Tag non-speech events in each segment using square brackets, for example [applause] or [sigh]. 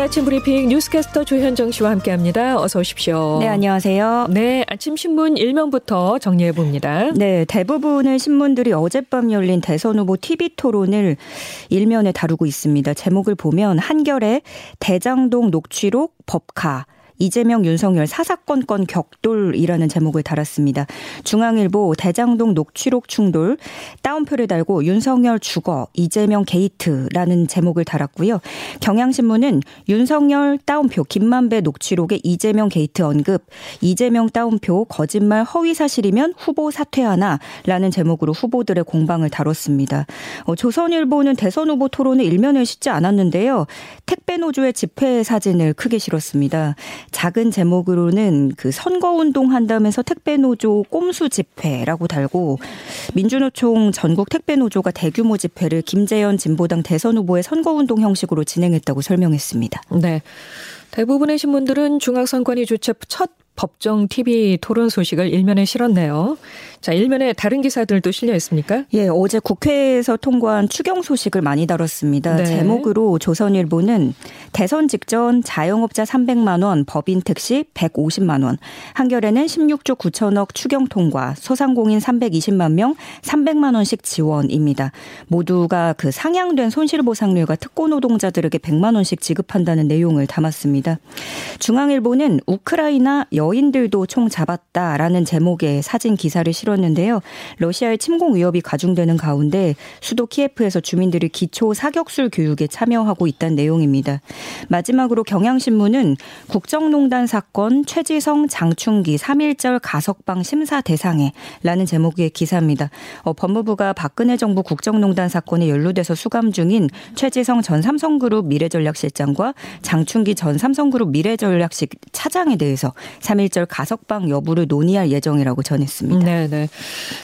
오늘 아침 브리핑 뉴스캐스터 조현정 씨와 함께합니다. 어서 오십시오. 네, 안녕하세요. 네, 아침 신문 1면부터 정리해 봅니다. 네, 대부분의 신문들이 어젯밤 열린 대선 후보 TV 토론을 일면에 다루고 있습니다. 제목을 보면 한겨레 대장동 녹취록 법카 이재명 윤석열 사사건건 격돌이라는 제목을 달았습니다. 중앙일보 대장동 녹취록 충돌 따옴표를 달고 윤석열 죽어 이재명 게이트라는 제목을 달았고요. 경향신문은 윤석열 따옴표 김만배 녹취록에 이재명 게이트 언급 이재명 따옴표 거짓말 허위 사실이면 후보 사퇴하나라는 제목으로 후보들의 공방을 다뤘습니다. 어, 조선일보는 대선 후보 토론을 일면을 싣지 않았는데요. 택배 노조의 집회 사진을 크게 실었습니다. 작은 제목으로는 그 선거운동 한다면서 택배노조 꼼수 집회라고 달고 민주노총 전국 택배노조가 대규모 집회를 김재연 진보당 대선 후보의 선거운동 형식으로 진행했다고 설명했습니다. 네. 대부분의 신문들은 중앙선관위 주최 첫 법정 TV 토론 소식을 일면에 실었네요. 자, 일면에 다른 기사들도 실려 있습니까? 예, 어제 국회에서 통과한 추경 소식을 많이 다뤘습니다. 네. 제목으로 조선일보는 대선 직전 자영업자 300만 원, 법인 택시 150만 원, 한겨레는 16조 9천억 추경 통과, 소상공인 320만 명 300만 원씩 지원입니다. 모두가 그 상향된 손실보상률과 특고 노동자들에게 100만 원씩 지급한다는 내용을 담았습니다. 중앙일보는 우크라이나 여인들도 총 잡았다라는 제목의 사진 기사를 실었는데요. 러시아의 침공 위협이 가중되는 가운데 수도 키예프에서 주민들이 기초 사격술 교육에 참여하고 있다는 내용입니다. 마지막으로 경향신문은 국정농단 사건 최지성 장충기 3.1절 가석방 심사 대상에 라는 제목의 기사입니다. 어, 법무부가 박근혜 정부 국정농단 사건에 연루돼서 수감 중인 최지성 전 삼성그룹 미래전략실장과 장충기 전 삼성그룹 미래전 략실 차장에 대해서 3.1절 가석방 여부를 논의할 예정이라고 전했습니다. 네, 네.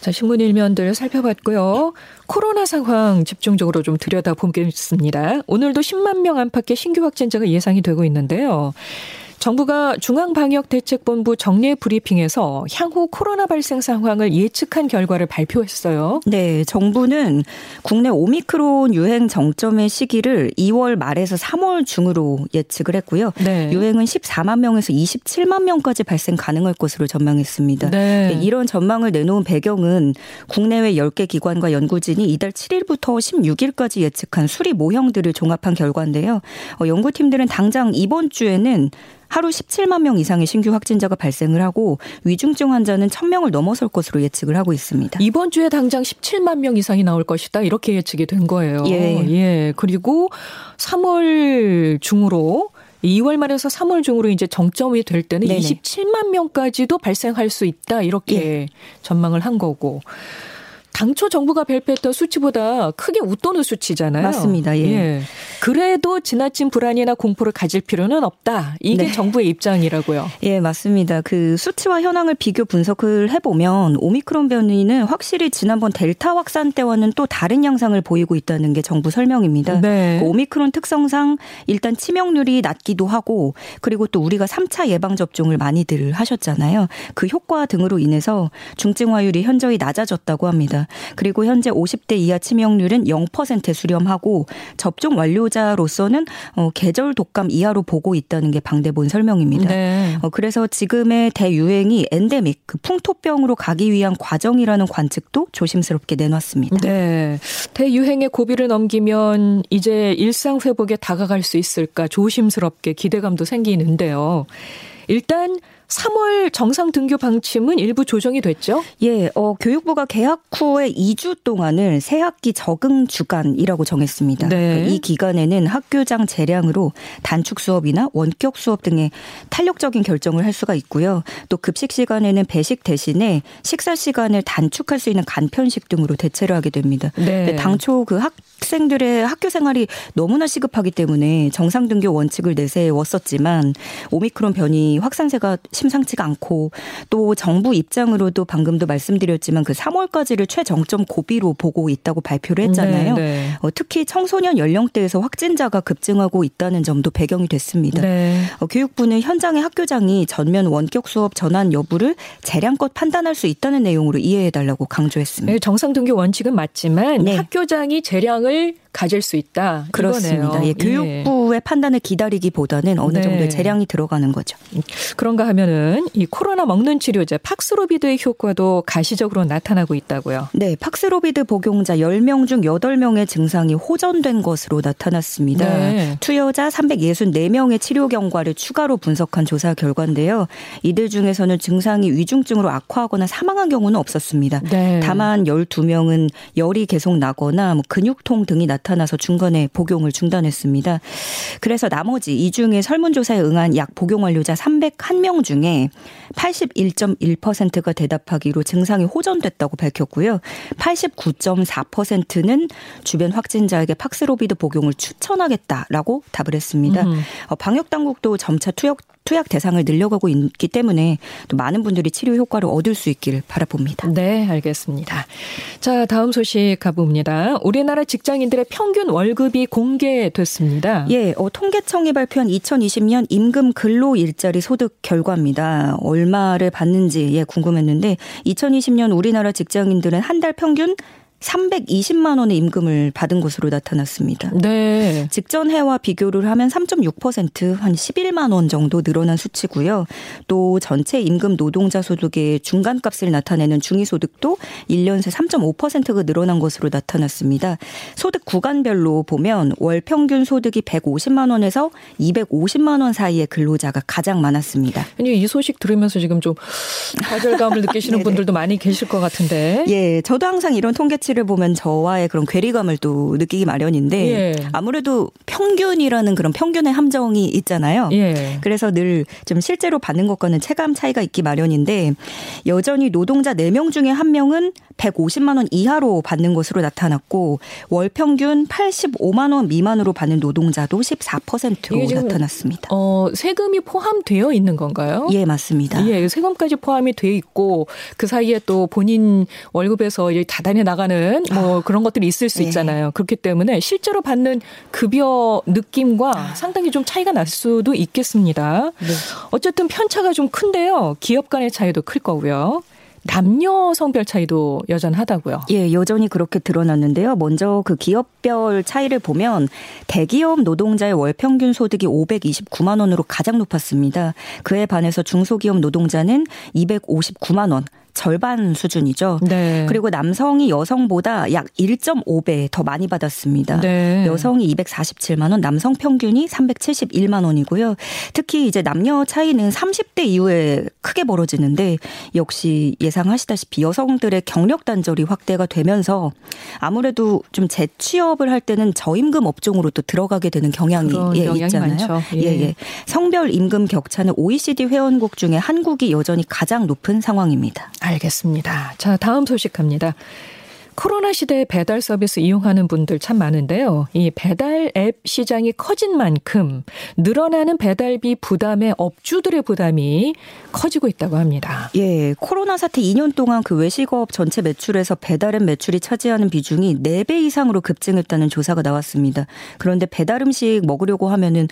자, 신문 일면들 살펴봤고요. 코로나 상황 집중적으로 좀 들여다보겠습니다. 오늘도 10만 명 안팎의 신규 확진자가 예상이 되고 있는데요. 정부가 중앙방역대책본부 정례 브리핑에서 향후 코로나 발생 상황을 예측한 결과를 발표했어요. 네, 정부는 국내 오미크론 유행 정점의 시기를 2월 말에서 3월 중으로 예측을 했고요. 네. 유행은 14만 명에서 27만 명까지 발생 가능할 것으로 전망했습니다. 네. 네 이런 전망을 내놓은 배경은 국내외 10개 기관과 연구진이 이달 7일부터 16일까지 예측한 수리 모형들을 종합한 결과인데요. 어, 연구팀들은 당장 이번 주에는 하루 17만 명 이상의 신규 확진자가 발생을 하고 위중증 환자는 1000명을 넘어설 것으로 예측을 하고 있습니다. 이번 주에 당장 17만 명 이상이 나올 것이다. 이렇게 예측이 된 거예요. 예. 예. 그리고 3월 중으로 2월 말에서 3월 중으로 이제 정점이 될 때는 네네. 27만 명까지도 발생할 수 있다. 이렇게 예. 전망을 한 거고. 당초 정부가 발표했던 수치보다 크게 웃도는 수치잖아요. 맞습니다. 예. 예. 그래도 지나친 불안이나 공포를 가질 필요는 없다. 이게 네. 정부의 입장이라고요. [laughs] 예, 맞습니다. 그 수치와 현황을 비교 분석을 해보면 오미크론 변이는 확실히 지난번 델타 확산 때와는 또 다른 양상을 보이고 있다는 게 정부 설명입니다. 네. 그 오미크론 특성상 일단 치명률이 낮기도 하고 그리고 또 우리가 3차 예방 접종을 많이들 하셨잖아요. 그 효과 등으로 인해서 중증 화율이 현저히 낮아졌다고 합니다. 그리고 현재 50대 이하 치명률은 0%에 수렴하고 접종 완료자로서는 어, 계절 독감 이하로 보고 있다는 게 방대본 설명입니다. 네. 어, 그래서 지금의 대유행이 엔데믹, 그 풍토병으로 가기 위한 과정이라는 관측도 조심스럽게 내놨습니다. 네. 대유행의 고비를 넘기면 이제 일상 회복에 다가갈 수 있을까 조심스럽게 기대감도 생기는데요. 일단 3월 정상 등교 방침은 일부 조정이 됐죠? 예, 어, 교육부가 개학 후에 2주 동안을 새학기 적응 주간이라고 정했습니다. 네. 이 기간에는 학교장 재량으로 단축 수업이나 원격 수업 등의 탄력적인 결정을 할 수가 있고요. 또 급식 시간에는 배식 대신에 식사 시간을 단축할 수 있는 간편식 등으로 대체를 하게 됩니다. 네. 당초 그 학생들의 학교 생활이 너무나 시급하기 때문에 정상 등교 원칙을 내세웠었지만 오미크론 변이 확산세가 심상치가 않고 또 정부 입장으로도 방금도 말씀드렸지만 그 3월까지를 최정점 고비로 보고 있다고 발표를 했잖아요. 네, 네. 어, 특히 청소년 연령대에서 확진자가 급증하고 있다는 점도 배경이 됐습니다. 네. 어, 교육부는 현장의 학교장이 전면 원격 수업 전환 여부를 재량껏 판단할 수 있다는 내용으로 이해해달라고 강조했습니다. 네, 정상 등교 원칙은 맞지만 네. 학교장이 재량을 가질 수 있다. 그렇습니다. 예, 교육부의 예. 판단을 기다리기보다는 어느 네. 정도 재량이 들어가는 거죠. 그런가 하면은 이 코로나 먹는 치료제 팍스로비드의 효과도 가시적으로 나타나고 있다고요. 네, 팍스로비드 복용자 10명 중 8명의 증상이 호전된 것으로 나타났습니다. 네. 투여자 364명의 치료 경과를 추가로 분석한 조사 결과인데요. 이들 중에서는 증상이 위중증으로 악화하거나 사망한 경우는 없었습니다. 네. 다만 12명은 열이 계속 나거나 뭐 근육통 등이 나타 나서 중간에 복용을 중단했습니다. 그래서 나머지 이 중에 설문조사에 응한 약 복용 완료자 301명 중에 81.1%가 대답하기로 증상이 호전됐다고 밝혔고요. 89.4%는 주변 확진자에게 팍스로비드 복용을 추천하겠다라고 답을 했습니다. 음. 방역 당국도 점차 투약 투약 대상을 늘려가고 있기 때문에 또 많은 분들이 치료 효과를 얻을 수 있기를 바라봅니다. 네, 알겠습니다. 자, 다음 소식 가봅니다. 우리나라 직장인들의 평균 월급이 공개됐습니다. 예, 어, 통계청이 발표한 2020년 임금 근로 일자리 소득 결과입니다. 얼마를 받는지 예, 궁금했는데 2020년 우리나라 직장인들은 한 달 평균 320만 원의 임금을 받은 것으로 나타났습니다. 네. 직전 해와 비교를 하면 3.6%한 11만 원 정도 늘어난 수치고요. 또 전체 임금 노동자 소득의 중간값을 나타내는 중위소득도 1년 새 3.5%가 늘어난 것으로 나타났습니다. 소득 구간별로 보면 월 평균 소득이 150만 원에서 250만 원 사이의 근로자가 가장 많았습니다. 아니 이 소식 들으면서 지금 좀 좌절감을 느끼시는 [laughs] 분들도 많이 계실 것 같은데. 예, 저도 항상 이런 통계치 수치를 보면 저와의 그런 괴리감을 또 느끼기 마련인데 예. 아무래도 평균이라는 그런 평균의 함정이 있잖아요. 예. 그래서 늘 좀 실제로 받는 것과는 체감 차이가 있기 마련인데 여전히 노동자 4명 중에 1명은 150만 원 이하로 받는 것으로 나타났고 월 평균 85만 원 미만으로 받는 노동자도 14%로 나타났습니다. 어, 세금이 포함되어 있는 건가요? 예, 맞습니다. 예, 세금까지 포함이 돼 있고 그 사이에 또 본인 월급에서 다단히 나가는 뭐 아. 그런 것들이 있을 수 예. 있잖아요. 그렇기 때문에 실제로 받는 급여 느낌과 아. 상당히 좀 차이가 날 수도 있겠습니다. 네. 어쨌든 편차가 좀 큰데요. 기업 간의 차이도 클 거고요. 남녀 성별 차이도 여전하다고요. 예, 여전히 그렇게 드러났는데요. 먼저 그 기업별 차이를 보면 대기업 노동자의 월 평균 소득이 529만 원으로 가장 높았습니다. 그에 반해서 중소기업 노동자는 259만 원, 절반 수준이죠. 네. 그리고 남성이 여성보다 약 1.5배 더 많이 받았습니다. 네. 여성이 247만 원, 남성 평균이 371만 원이고요. 특히 이제 남녀 차이는 30대 이후에 크게 벌어지는데 역시 예상하시다시피 여성들의 경력 단절이 확대가 되면서 아무래도 좀 재취업을 할 때는 저임금 업종으로 또 들어가게 되는 경향이 예, 있잖아요. 예. 예, 예. 성별 임금 격차는 OECD 회원국 중에 한국이 여전히 가장 높은 상황입니다. 알겠습니다. 자, 다음 소식 갑니다. 코로나 시대에 배달 서비스 이용하는 분들 참 많은데요. 이 배달 앱 시장이 커진 만큼 늘어나는 배달비 부담에 업주들의 부담이 커지고 있다고 합니다. 예, 코로나 사태 2년 동안 그 외식업 전체 매출에서 배달 앱 매출이 차지하는 비중이 4배 이상으로 급증했다는 조사가 나왔습니다. 그런데 배달 음식 먹으려고 하면은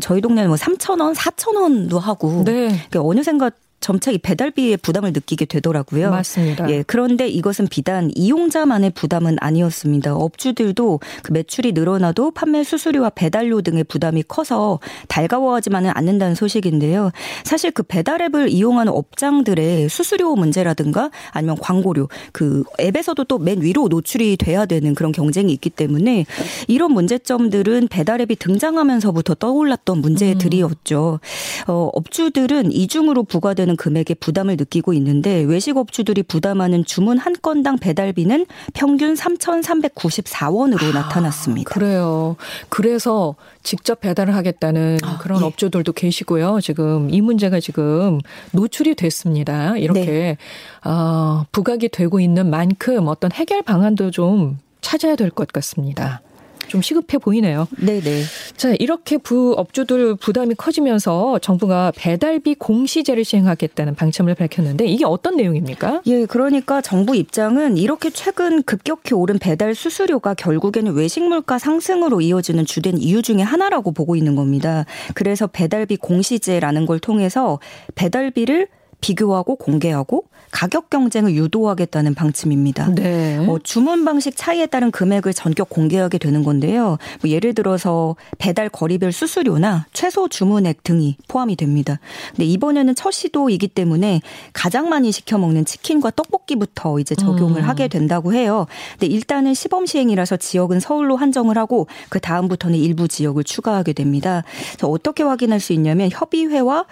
저희 동네는 뭐 3,000원, 4,000원도 하고 네. 그러니까 어느샌가 점차 이 배달비의 부담을 느끼게 되더라고요. 맞습니다. 예, 그런데 이것은 비단 이용자만의 부담은 아니었습니다. 업주들도 그 매출이 늘어나도 판매 수수료와 배달료 등의 부담이 커서 달가워하지만은 않는다는 소식인데요. 사실 그 배달 앱을 이용하는 업장들의 수수료 문제라든가 아니면 광고료 그 앱에서도 또 맨 위로 노출이 돼야 되는 그런 경쟁이 있기 때문에 이런 문제점들은 배달 앱이 등장하면서부터 떠올랐던 문제들이었죠. 어, 업주들은 이중으로 부과 되는 금액에 부담을 느끼고 있는데 외식 업주들이 부담하는 주문 한 건당 배달비는 평균 3,394원으로 아, 나타났습니다. 그래요. 그래서 직접 배달을 하겠다는 아, 그런 예. 업주들도 계시고요. 지금 이 문제가 지금 노출이 됐습니다. 이렇게 네. 어, 부각이 되고 있는 만큼 어떤 해결 방안도 좀 찾아야 될 것 같습니다. 좀 시급해 보이네요. 네네. 자, 이렇게 부 업주들 부담이 커지면서 정부가 배달비 공시제를 시행하겠다는 방침을 밝혔는데 이게 어떤 내용입니까? 예, 그러니까 정부 입장은 이렇게 최근 급격히 오른 배달 수수료가 결국에는 외식 물가 상승으로 이어지는 주된 이유 중에 하나라고 보고 있는 겁니다. 그래서 배달비 공시제라는 걸 통해서 배달비를 비교하고 공개하고 가격 경쟁을 유도하겠다는 방침입니다. 네. 어, 주문 방식 차이에 따른 금액을 전격 공개하게 되는 건데요. 뭐 예를 들어서 배달 거리별 수수료나 최소 주문액 등이 포함이 됩니다. 근데 이번에는 첫 시도이기 때문에 가장 많이 시켜 먹는 치킨과 떡볶이부터 이제 적용을 음. 하게 된다고 해요. 근데 일단은 시범 시행이라서 지역은 서울로 한정을 하고 그 다음부터는 일부 지역을 추가하게 됩니다. 어떻게 확인할 수 있냐면 협의회와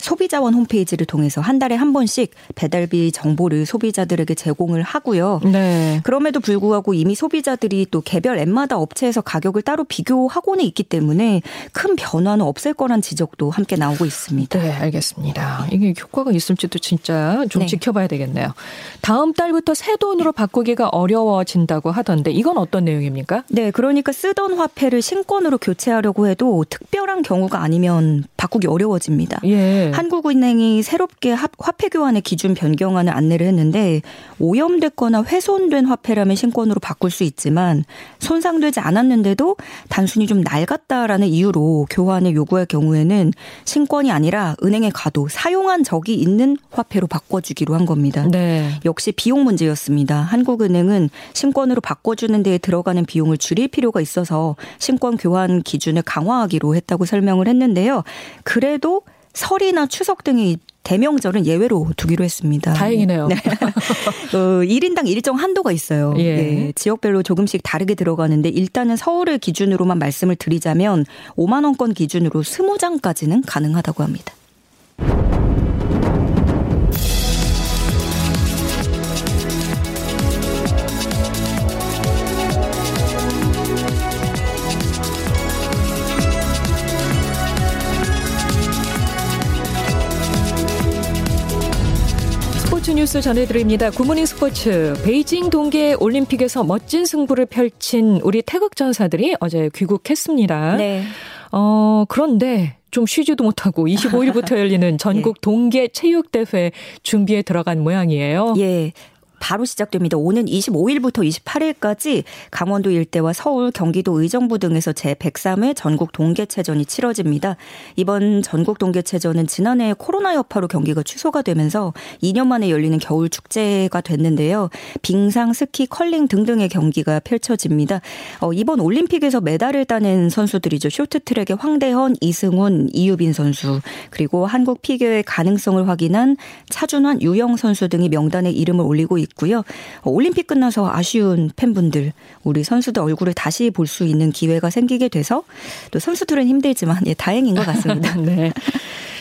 소비자원 홈페이지를 통해서 한 달에 한 번씩 배달비 정보를 소비자들에게 제공을 하고요. 네. 그럼에도 불구하고 이미 소비자들이 또 개별 앱마다 업체에서 가격을 따로 비교하고는 있기 때문에 큰 변화는 없을 거란 지적도 함께 나오고 있습니다. 네, 알겠습니다. 이게 효과가 있을지도 진짜 좀 네. 지켜봐야 되겠네요. 다음 달부터 새 돈으로 바꾸기가 어려워진다고 하던데 이건 어떤 내용입니까? 네, 그러니까 쓰던 화폐를 신권으로 교체하려고 해도 특별한 경우가 아니면 바꾸기 어려워집니다. 예. 네. 한국은행이 새롭게 화폐 교환의 기준 변경안을 안내를 했는데 오염됐거나 훼손된 화폐라면 신권으로 바꿀 수 있지만 손상되지 않았는데도 단순히 좀 낡았다라는 이유로 교환을 요구할 경우에는 신권이 아니라 은행에 가도 사용한 적이 있는 화폐로 바꿔주기로 한 겁니다. 네. 역시 비용 문제였습니다. 한국은행은 신권으로 바꿔주는 데에 들어가는 비용을 줄일 필요가 있어서 신권 교환 기준을 강화하기로 했다고 설명을 했는데요. 그래도 설이나 추석 등의 대명절은 예외로 두기로 했습니다. 다행이네요. 네. [laughs] 어, 1인당 일정 한도가 있어요. 예. 네, 지역별로 조금씩 다르게 들어가는데 일단은 서울을 기준으로만 말씀을 드리자면 5만 원권 기준으로 20장까지는 가능하다고 합니다. 뉴스 전해드립니다. 굿모닝 스포츠. 베이징 동계 올림픽에서 멋진 승부를 펼친 우리 태극 전사들이 어제 귀국했습니다. 네. 어, 그런데 좀 쉬지도 못하고 25일부터 열리는 전국 [laughs] 예. 동계 체육대회 준비에 들어간 모양이에요. 예. 바로 시작됩니다. 오는 25일부터 28일까지 강원도 일대와 서울, 경기도 의정부 등에서 제103회 전국 동계체전이 치러집니다. 이번 전국 동계체전은 지난해 코로나 여파로 경기가 취소가 되면서 2년 만에 열리는 겨울 축제가 됐는데요. 빙상, 스키, 컬링 등등의 경기가 펼쳐집니다. 어, 이번 올림픽에서 메달을 따낸 선수들이죠. 쇼트트랙의 황대헌, 이승훈, 이유빈 선수 그리고 한국 피겨의 가능성을 확인한 차준환, 유영 선수 등이 명단에 이름을 올리고 있고 있고요. 올림픽 끝나서 아쉬운 팬분들, 우리 선수들 얼굴을 다시 볼 수 있는 기회가 생기게 돼서 또 선수들은 힘들지만 예, 다행인 것 같습니다. [laughs] 네.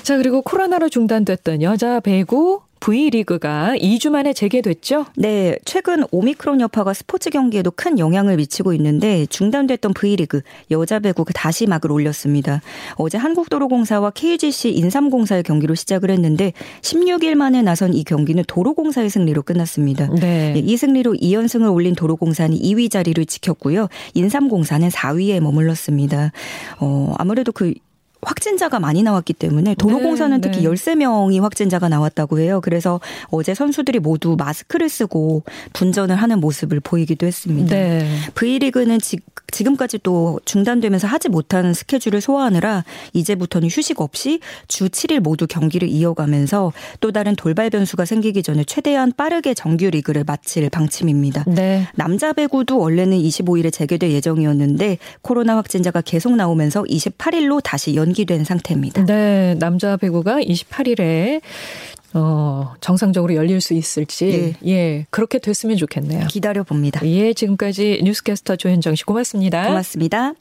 자, 그리고 코로나로 중단됐던 여자 배구 V리그가 2주 만에 재개됐죠? 네, 최근 오미크론 여파가 스포츠 경기에도 큰 영향을 미치고 있는데 중단됐던 V리그 여자 배구가 다시 막을 올렸습니다. 어제 한국도로공사와 KGC 인삼공사의 경기로 시작을 했는데 16일 만에 나선 이 경기는 도로공사의 승리로 끝났습니다. 네. 이 승리로 2연승을 올린 도로공사는 2위 자리를 지켰고요. 인삼공사는 4위에 머물렀습니다. 어, 아무래도 그 확진자가 많이 나왔기 때문에 도로공사는 네, 특히 네. 13명이 확진자가 나왔다고 해요. 그래서 어제 선수들이 모두 마스크를 쓰고 분전을 하는 모습을 보이기도 했습니다. 네. V리그는 지, 지금까지 또 중단되면서 하지 못한 스케줄을 소화하느라 이제부터는 휴식 없이 주 7일 모두 경기를 이어가면서 또 다른 돌발 변수가 생기기 전에 최대한 빠르게 정규 리그를 마칠 방침입니다. 네. 남자 배구도 원래는 25일에 재개될 예정이었는데 코로나 확진자가 계속 나오면서 28일로 다시 연 연기된 상태입니다. 네, 남자 배구가 28일에 어, 정상적으로 열릴 수 있을지 예. 예, 그렇게 됐으면 좋겠네요. 기다려 봅니다. 예, 지금까지 뉴스캐스터 조현정 씨 고맙습니다. 고맙습니다.